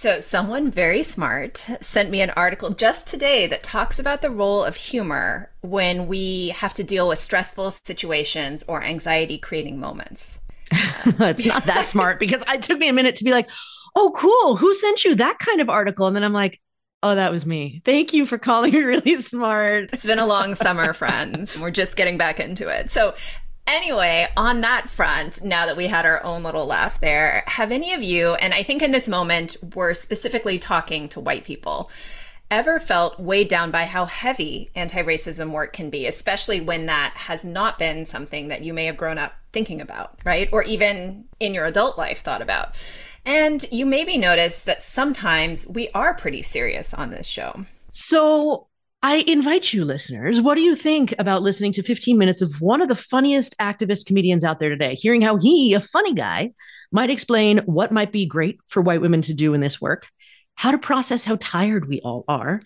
So, someone very smart sent me an article just today that talks about the role of humor when we have to deal with stressful situations or anxiety creating moments. it's not that smart because it took me a minute to be like, oh, cool. Who sent you that kind of article? And then I'm like, oh, that was me. Thank you for calling me really smart. It's been a long summer, friends. We're just getting back into it. So, Anyway, on that front, now that we had our own little laugh there, have any of you, and I think in this moment we're specifically talking to white people, ever felt weighed down by how heavy anti racism work can be, especially when that has not been something that you may have grown up thinking about, right? Or even in your adult life thought about. And you maybe notice that sometimes we are pretty serious on this show. So I invite you, listeners, what do you think about listening to 15 minutes of one of the funniest activist comedians out there today, hearing how he, a funny guy, might explain what might be great for white women to do in this work, how to process how tired we all are,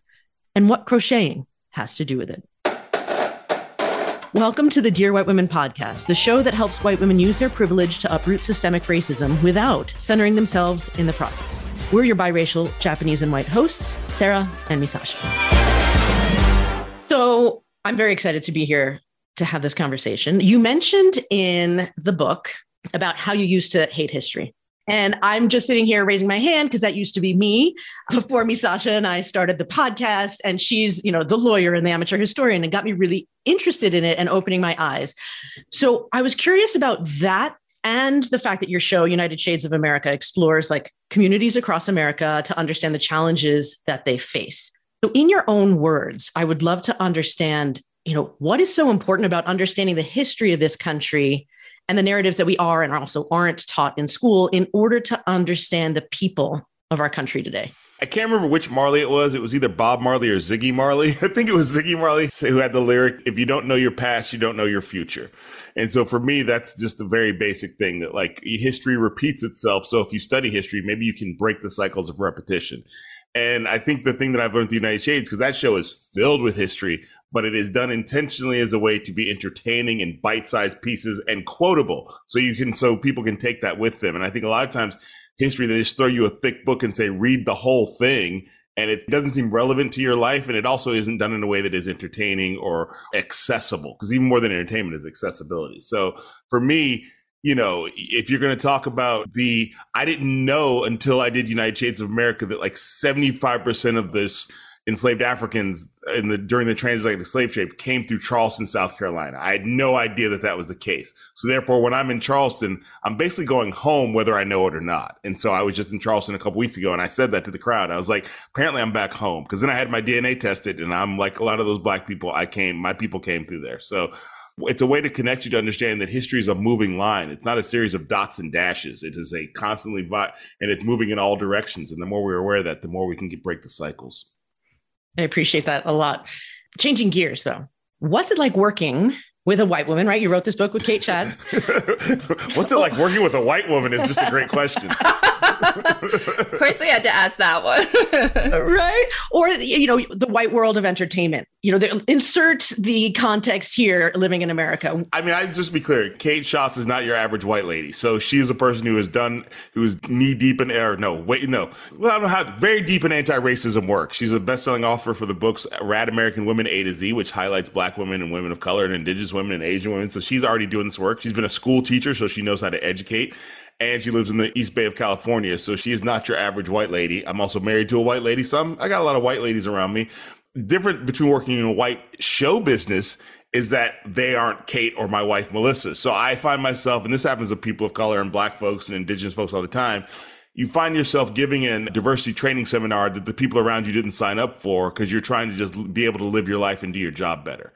and what crocheting has to do with it. Welcome to the Dear White Women podcast, the show that helps white women use their privilege to uproot systemic racism without centering themselves in the process. We're your biracial Japanese and white hosts, Sarah and Misasha. So I'm very excited to be here to have this conversation. You mentioned in the book about how you used to hate history. And I'm just sitting here raising my hand because that used to be me before Misasha and I started the podcast. And she's, you know, the lawyer and the amateur historian and got me really interested in it and opening my eyes. So I was curious about that and the fact that your show, United Shades of America, explores like communities across America to understand the challenges that they face. So, in your own words, I would love to understand, you know, what is so important about understanding the history of this country and the narratives that we are and also aren't taught in school in order to understand the people of our country today. I can't remember which Marley it was. It was either Bob Marley or Ziggy Marley. I think it was Ziggy Marley who had the lyric, if you don't know your past, you don't know your future. And so for me, that's just a very basic thing that like history repeats itself. So if you study history, maybe you can break the cycles of repetition. And I think the thing that I've learned the United Shades, because that show is filled with history, but it is done intentionally as a way to be entertaining and bite-sized pieces and quotable. So you can, so people can take that with them. And I think a lot of times history, they just throw you a thick book and say, read the whole thing. And it doesn't seem relevant to your life. And it also isn't done in a way that is entertaining or accessible. Because even more than entertainment is accessibility. So for me, you know, if you're going to talk about the, I didn't know until I did United Shades of America that like 75% of this enslaved Africans in the during the transatlantic slave trade came through Charleston, South Carolina. I had no idea that that was the case. So therefore, when I'm in Charleston, I'm basically going home whether I know it or not. And so I was just in Charleston a couple weeks ago, and I said that to the crowd. I was like, apparently I'm back home because then I had my DNA tested, and I'm like a lot of those black people. I came, my people came through there. So it's a way to connect you to understand that history is a moving line. It's not a series of dots and dashes. It is a constantly vi- and it's moving in all directions. And the more we're aware of that, the more we can get, break the cycles. I appreciate that a lot. Changing gears though, what's it like working with a white woman, right? You wrote this book with Kate Schatz. What's it like working with a white woman is just a great question. of course, we had to ask that one. right? Or, you know, the white world of entertainment. You know, insert the context here living in America. I mean, I just be clear Kate Schatz is not your average white lady. So she is a person who has done, who is knee deep in air. No, wait, no. Well, I don't know how, very deep in anti racism work. She's a best selling author for the books Rad American Women A to Z, which highlights black women and women of color and indigenous women and Asian women. So she's already doing this work. She's been a school teacher, so she knows how to educate and she lives in the East Bay of California. So she is not your average white lady. I'm also married to a white lady, so I'm, I got a lot of white ladies around me. Different between working in a white show business is that they aren't Kate or my wife Melissa. So I find myself, and this happens to people of color and black folks and indigenous folks all the time. You find yourself giving a diversity training seminar that the people around you didn't sign up for because you're trying to just be able to live your life and do your job better.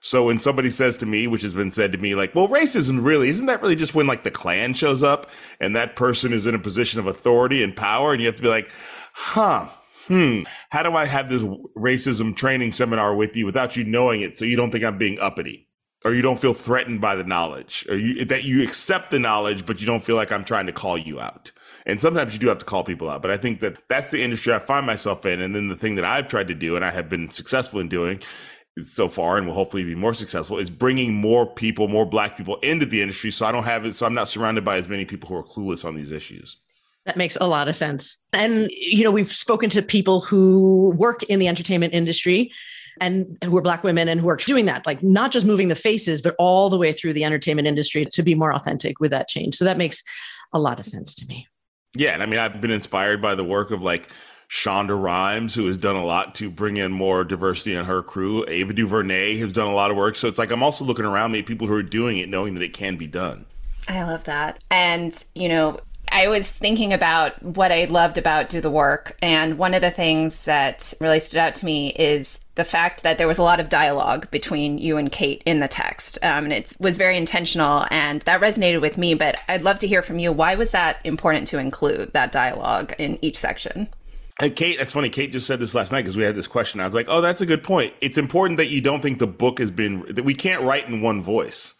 So when somebody says to me, which has been said to me, like, well, racism really, isn't that really just when like the Klan shows up and that person is in a position of authority and power? And you have to be like, huh, hmm, how do I have this racism training seminar with you without you knowing it so you don't think I'm being uppity? Or you don't feel threatened by the knowledge, or you, that you accept the knowledge, but you don't feel like I'm trying to call you out. And sometimes you do have to call people out. But I think that that's the industry I find myself in. And then the thing that I've tried to do and I have been successful in doing so far and will hopefully be more successful is bringing more people, more black people into the industry. So I don't have it. So I'm not surrounded by as many people who are clueless on these issues. That makes a lot of sense. And, you know, we've spoken to people who work in the entertainment industry and who are Black women and who are doing that, like not just moving the faces, but all the way through the entertainment industry to be more authentic with that change. So that makes a lot of sense to me. Yeah. And I mean, I've been inspired by the work of like, Shonda Rhimes, who has done a lot to bring in more diversity in her crew. Ava DuVernay has done a lot of work. So it's like I'm also looking around me at people who are doing it, knowing that it can be done. I love that. And, you know, I was thinking about what I loved about Do the Work. And one of the things that really stood out to me is the fact that there was a lot of dialogue between you and Kate in the text. Um, and it was very intentional and that resonated with me. But I'd love to hear from you. Why was that important to include that dialogue in each section? And Kate, that's funny. Kate just said this last night because we had this question. I was like, oh, that's a good point. It's important that you don't think the book has been, that we can't write in one voice.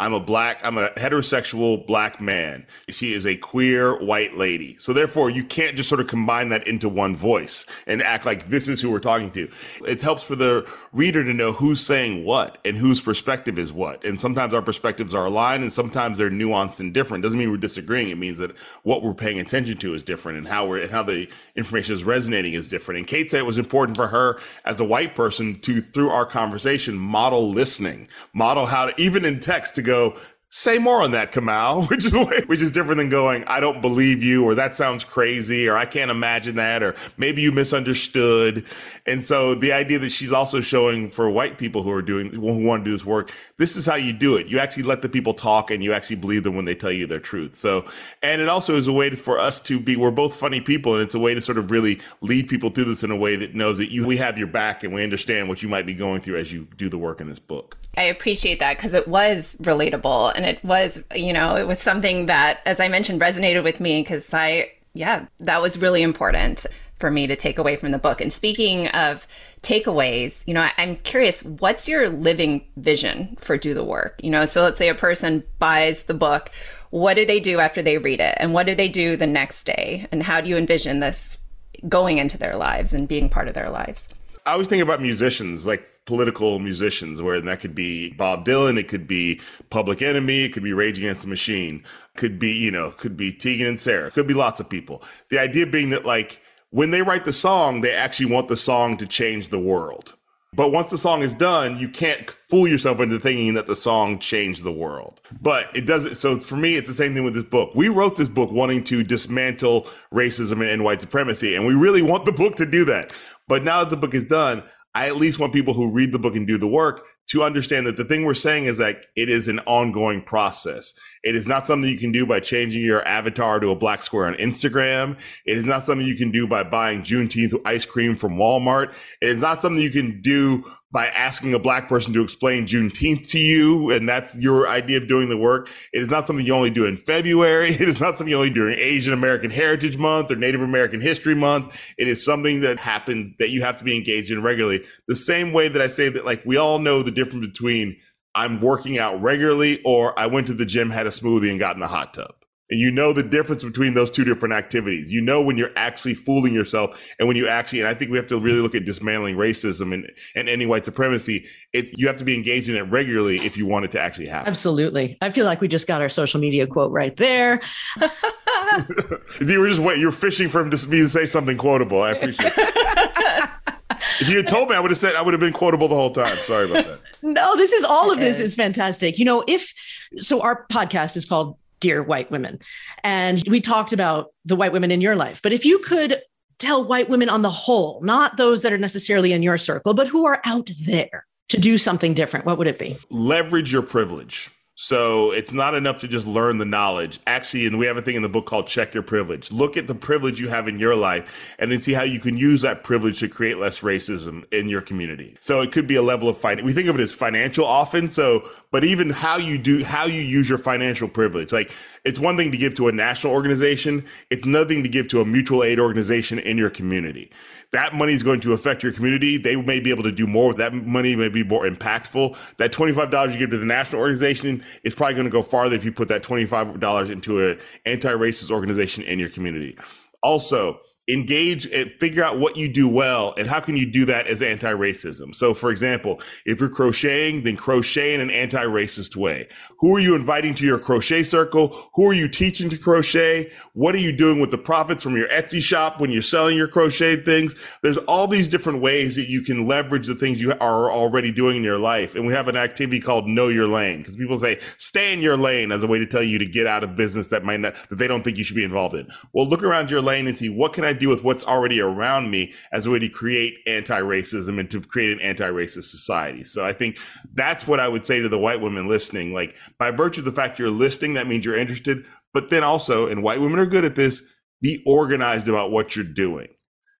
I'm a black, I'm a heterosexual black man. She is a queer white lady. So therefore, you can't just sort of combine that into one voice and act like this is who we're talking to. It helps for the reader to know who's saying what and whose perspective is what. And sometimes our perspectives are aligned and sometimes they're nuanced and different. Doesn't mean we're disagreeing. It means that what we're paying attention to is different and how we're, and how the information is resonating is different. And Kate said it was important for her as a white person to, through our conversation, model listening, model how to, even in text, to go, say more on that, Kamau, which is which is different than going, I don't believe you, or that sounds crazy, or I can't imagine that, or maybe you misunderstood. And so the idea that she's also showing for white people who are doing who want to do this work, this is how you do it. You actually let the people talk, and you actually believe them when they tell you their truth. So, and it also is a way for us to be. We're both funny people, and it's a way to sort of really lead people through this in a way that knows that you we have your back, and we understand what you might be going through as you do the work in this book. I appreciate that because it was relatable and it was, you know, it was something that, as I mentioned, resonated with me because I, yeah, that was really important for me to take away from the book. And speaking of takeaways, you know, I, am curious, what's your living vision for Do the Work? You know, so let's say a person buys the book. What do they do after they read it? And what do they do the next day? And how do you envision this going into their lives and being part of their lives? I always think about musicians, like political musicians, where that could be Bob Dylan, it could be Public Enemy, it could be Rage Against the Machine, could be, you know, could be Tegan and Sara, could be lots of people. The idea being that, like, when they write the song, they actually want the song to change the world. But once the song is done, you can't fool yourself into thinking that the song changed the world. But it doesn't. So for me, it's the same thing with this book. We wrote this book wanting to dismantle racism and white supremacy, and we really want the book to do that. But now that the book is done, I at least want people who read the book and do the work to understand that the thing we're saying is that it is an ongoing process. It is not something you can do by changing your avatar to a black square on Instagram. It is not something you can do by buying Juneteenth ice cream from Walmart. It is not something you can do by asking a black person to explain Juneteenth to you, and that's your idea of doing the work. It is not something you only do in February. It is not something you only do during Asian American Heritage Month or Native American History Month. It is something that happens that you have to be engaged in regularly. The same way that I say that, like, we all know the difference between I'm working out regularly or I went to the gym, had a smoothie, and got in the hot tub. And you know the difference between those two different activities. You know when you're actually fooling yourself and when you actually, and I think we have to really look at dismantling racism and, and any white supremacy. It's, you have to be engaged in it regularly if you want it to actually happen. Absolutely. I feel like we just got our social media quote right there. you were just wait, you're fishing for him to me to say something quotable. I appreciate it. if you had told me, I would have said I would have been quotable the whole time. Sorry about that. No, this is all of this is fantastic. You know, if so, our podcast is called dear white women. And we talked about the white women in your life. But if you could tell white women on the whole, not those that are necessarily in your circle, but who are out there to do something different, what would it be? Leverage your privilege. So it's not enough to just learn the knowledge. Actually, and we have a thing in the book called Check Your Privilege. Look at the privilege you have in your life and then see how you can use that privilege to create less racism in your community. So it could be a level of finance. We think of it as financial often. So, but even how you do, how you use your financial privilege. Like it's one thing to give to a national organization. It's another thing to give to a mutual aid organization in your community that money is going to affect your community. They may be able to do more. with That money may be more impactful. That $25 you give to the national organization is probably going to go farther if you put that $25 into an anti-racist organization in your community. Also, engage and figure out what you do well and how can you do that as anti-racism. So for example if you're crocheting then crochet in an anti-racist way. Who are you inviting to your crochet circle? Who are you teaching to crochet? What are you doing with the profits from your etsy shop when you're selling your crochet things? There's all these different ways that you can leverage the things you are already doing in your life. And we have an activity called know your lane because people say stay in your lane as a way to tell you to get out of business that might not that they don't think you should be involved in. Well look around your lane and see what can i do with what's already around me as a way to create anti-racism and to create an anti-racist society. So I think that's what I would say to the white women listening. Like by virtue of the fact you're listening, that means you're interested. But then also, and white women are good at this, be organized about what you're doing.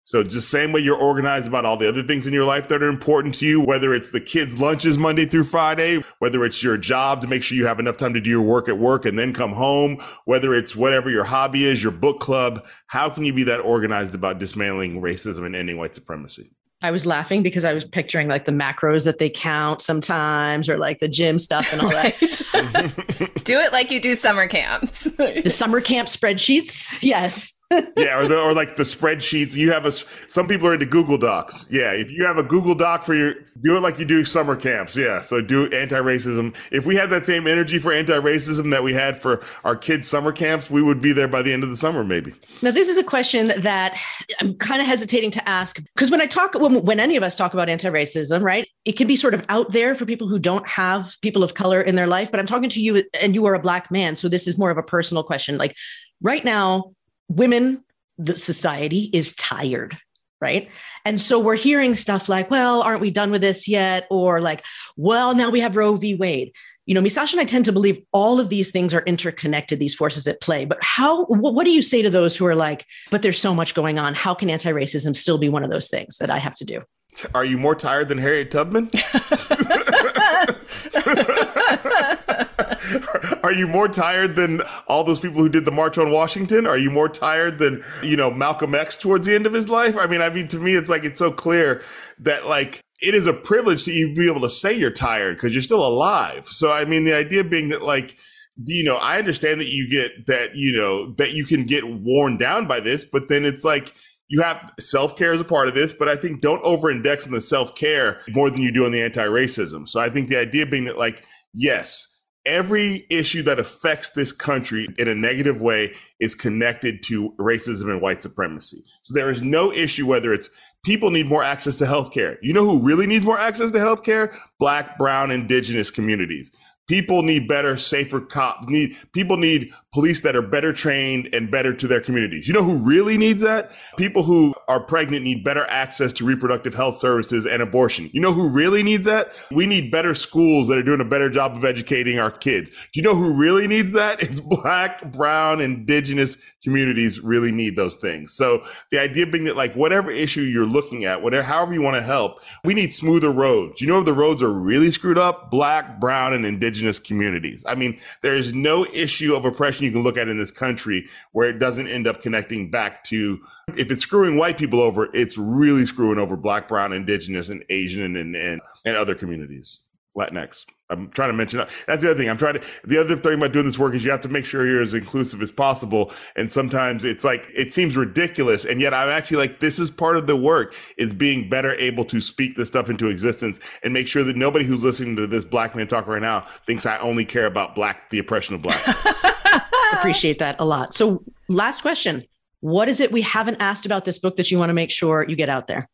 So just same way you're organized about all the other things in your life that are important to you, whether it's the kids' lunches Monday through Friday, whether it's your job to make sure you have enough time to do your work at work and then come home, whether it's whatever your hobby is, your book club, how can you be that organized about dismantling racism and ending white supremacy? I was laughing because I was picturing like the macros that they count sometimes or like the gym stuff and all that. do it like you do summer camps. the summer camp spreadsheets. Yes. Yeah, or the, or like the spreadsheets. You have a some people are into Google Docs. Yeah, if you have a Google Doc for your do it like you do summer camps. Yeah, so do anti-racism. If we had that same energy for anti-racism that we had for our kids' summer camps, we would be there by the end of the summer, maybe. Now, this is a question that I'm kind of hesitating to ask because when I talk, when, when any of us talk about anti-racism, right, it can be sort of out there for people who don't have people of color in their life. But I'm talking to you, and you are a black man, so this is more of a personal question. Like right now women, the society is tired right? And so we're hearing stuff like, well, aren't we done with this yet? Or like, well, now we have Roe v. Wade. You know, Misasha and I tend to believe all of these things are interconnected, these forces at play. But how, what, what do you say to those who are like, but there's so much going on? How can anti racism still be one of those things that I have to do? Are you more tired than Harriet Tubman? Are you more tired than all those people who did the March on Washington? Are you more tired than, you know, Malcolm X towards the end of his life? I mean, I mean, to me, it's like, it's so clear that like, it is a privilege to even be able to say you're tired because you're still alive. So, I mean, the idea being that like, you know, I understand that you get that, you know, that you can get worn down by this, but then it's like, you have self care as a part of this, but I think don't over index on the self care more than you do on the anti racism. So I think the idea being that, like, yes, every issue that affects this country in a negative way is connected to racism and white supremacy. So there is no issue whether it's people need more access to healthcare. You know who really needs more access to healthcare? Black, brown, indigenous communities. People need better, safer cops. Need people need police that are better trained and better to their communities. You know who really needs that? People who are pregnant need better access to reproductive health services and abortion. You know who really needs that? We need better schools that are doing a better job of educating our kids. Do you know who really needs that? It's black, brown, indigenous communities really need those things. So the idea being that like whatever issue you're looking at, whatever however you want to help, we need smoother roads. You know if the roads are really screwed up? Black, brown, and indigenous communities. I mean, there is no issue of oppression you can look at in this country where it doesn't end up connecting back to if it's screwing white people over, it's really screwing over black, brown, indigenous, and Asian and and, and other communities. Latinx. I'm trying to mention that. that's the other thing. I'm trying to the other thing about doing this work is you have to make sure you're as inclusive as possible. And sometimes it's like it seems ridiculous, and yet I'm actually like this is part of the work is being better able to speak this stuff into existence and make sure that nobody who's listening to this black man talk right now thinks I only care about black the oppression of black. Appreciate that a lot. So last question: What is it we haven't asked about this book that you want to make sure you get out there?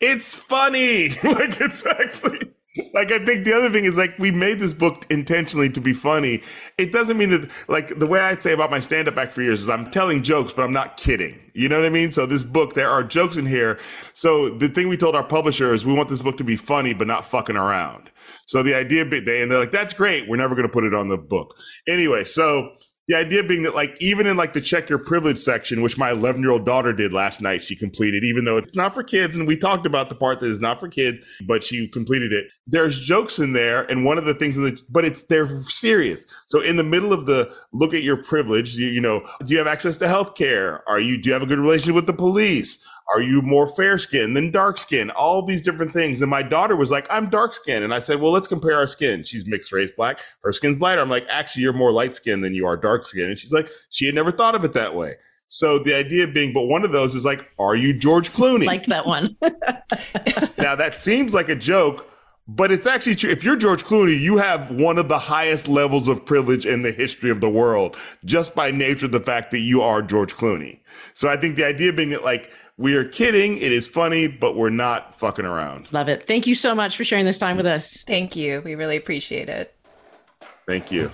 It's funny. like it's actually like I think the other thing is like we made this book intentionally to be funny. It doesn't mean that like the way I'd say about my stand up act for years is I'm telling jokes, but I'm not kidding. You know what I mean? So this book, there are jokes in here. So the thing we told our publisher is we want this book to be funny, but not fucking around. So the idea, they and they're like, that's great. We're never going to put it on the book anyway. So the idea being that like even in like the check your privilege section which my 11 year old daughter did last night she completed even though it's not for kids and we talked about the part that is not for kids but she completed it. There's jokes in there and one of the things that but it's they're serious. So in the middle of the look at your privilege you, you know do you have access to health care are you do you have a good relationship with the police are you more fair skin than dark skin? All these different things. And my daughter was like, I'm dark skin. And I said, well, let's compare our skin. She's mixed race black. Her skin's lighter. I'm like, actually, you're more light skin than you are dark skin. And she's like, she had never thought of it that way. So the idea being, but one of those is like, are you George Clooney? Liked that one. now that seems like a joke, but it's actually true. If you're George Clooney, you have one of the highest levels of privilege in the history of the world just by nature of the fact that you are George Clooney. So I think the idea being that like we are kidding, it is funny, but we're not fucking around. Love it. Thank you so much for sharing this time with us. Thank you. We really appreciate it. Thank you.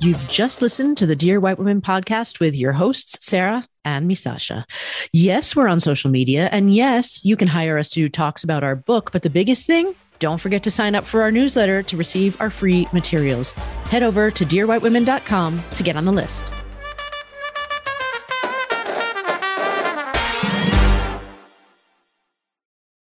You've just listened to the Dear White Women podcast with your hosts, Sarah and Misasha. Yes, we're on social media. And yes, you can hire us to do talks about our book. But the biggest thing, don't forget to sign up for our newsletter to receive our free materials. Head over to dearwhitewomen.com to get on the list.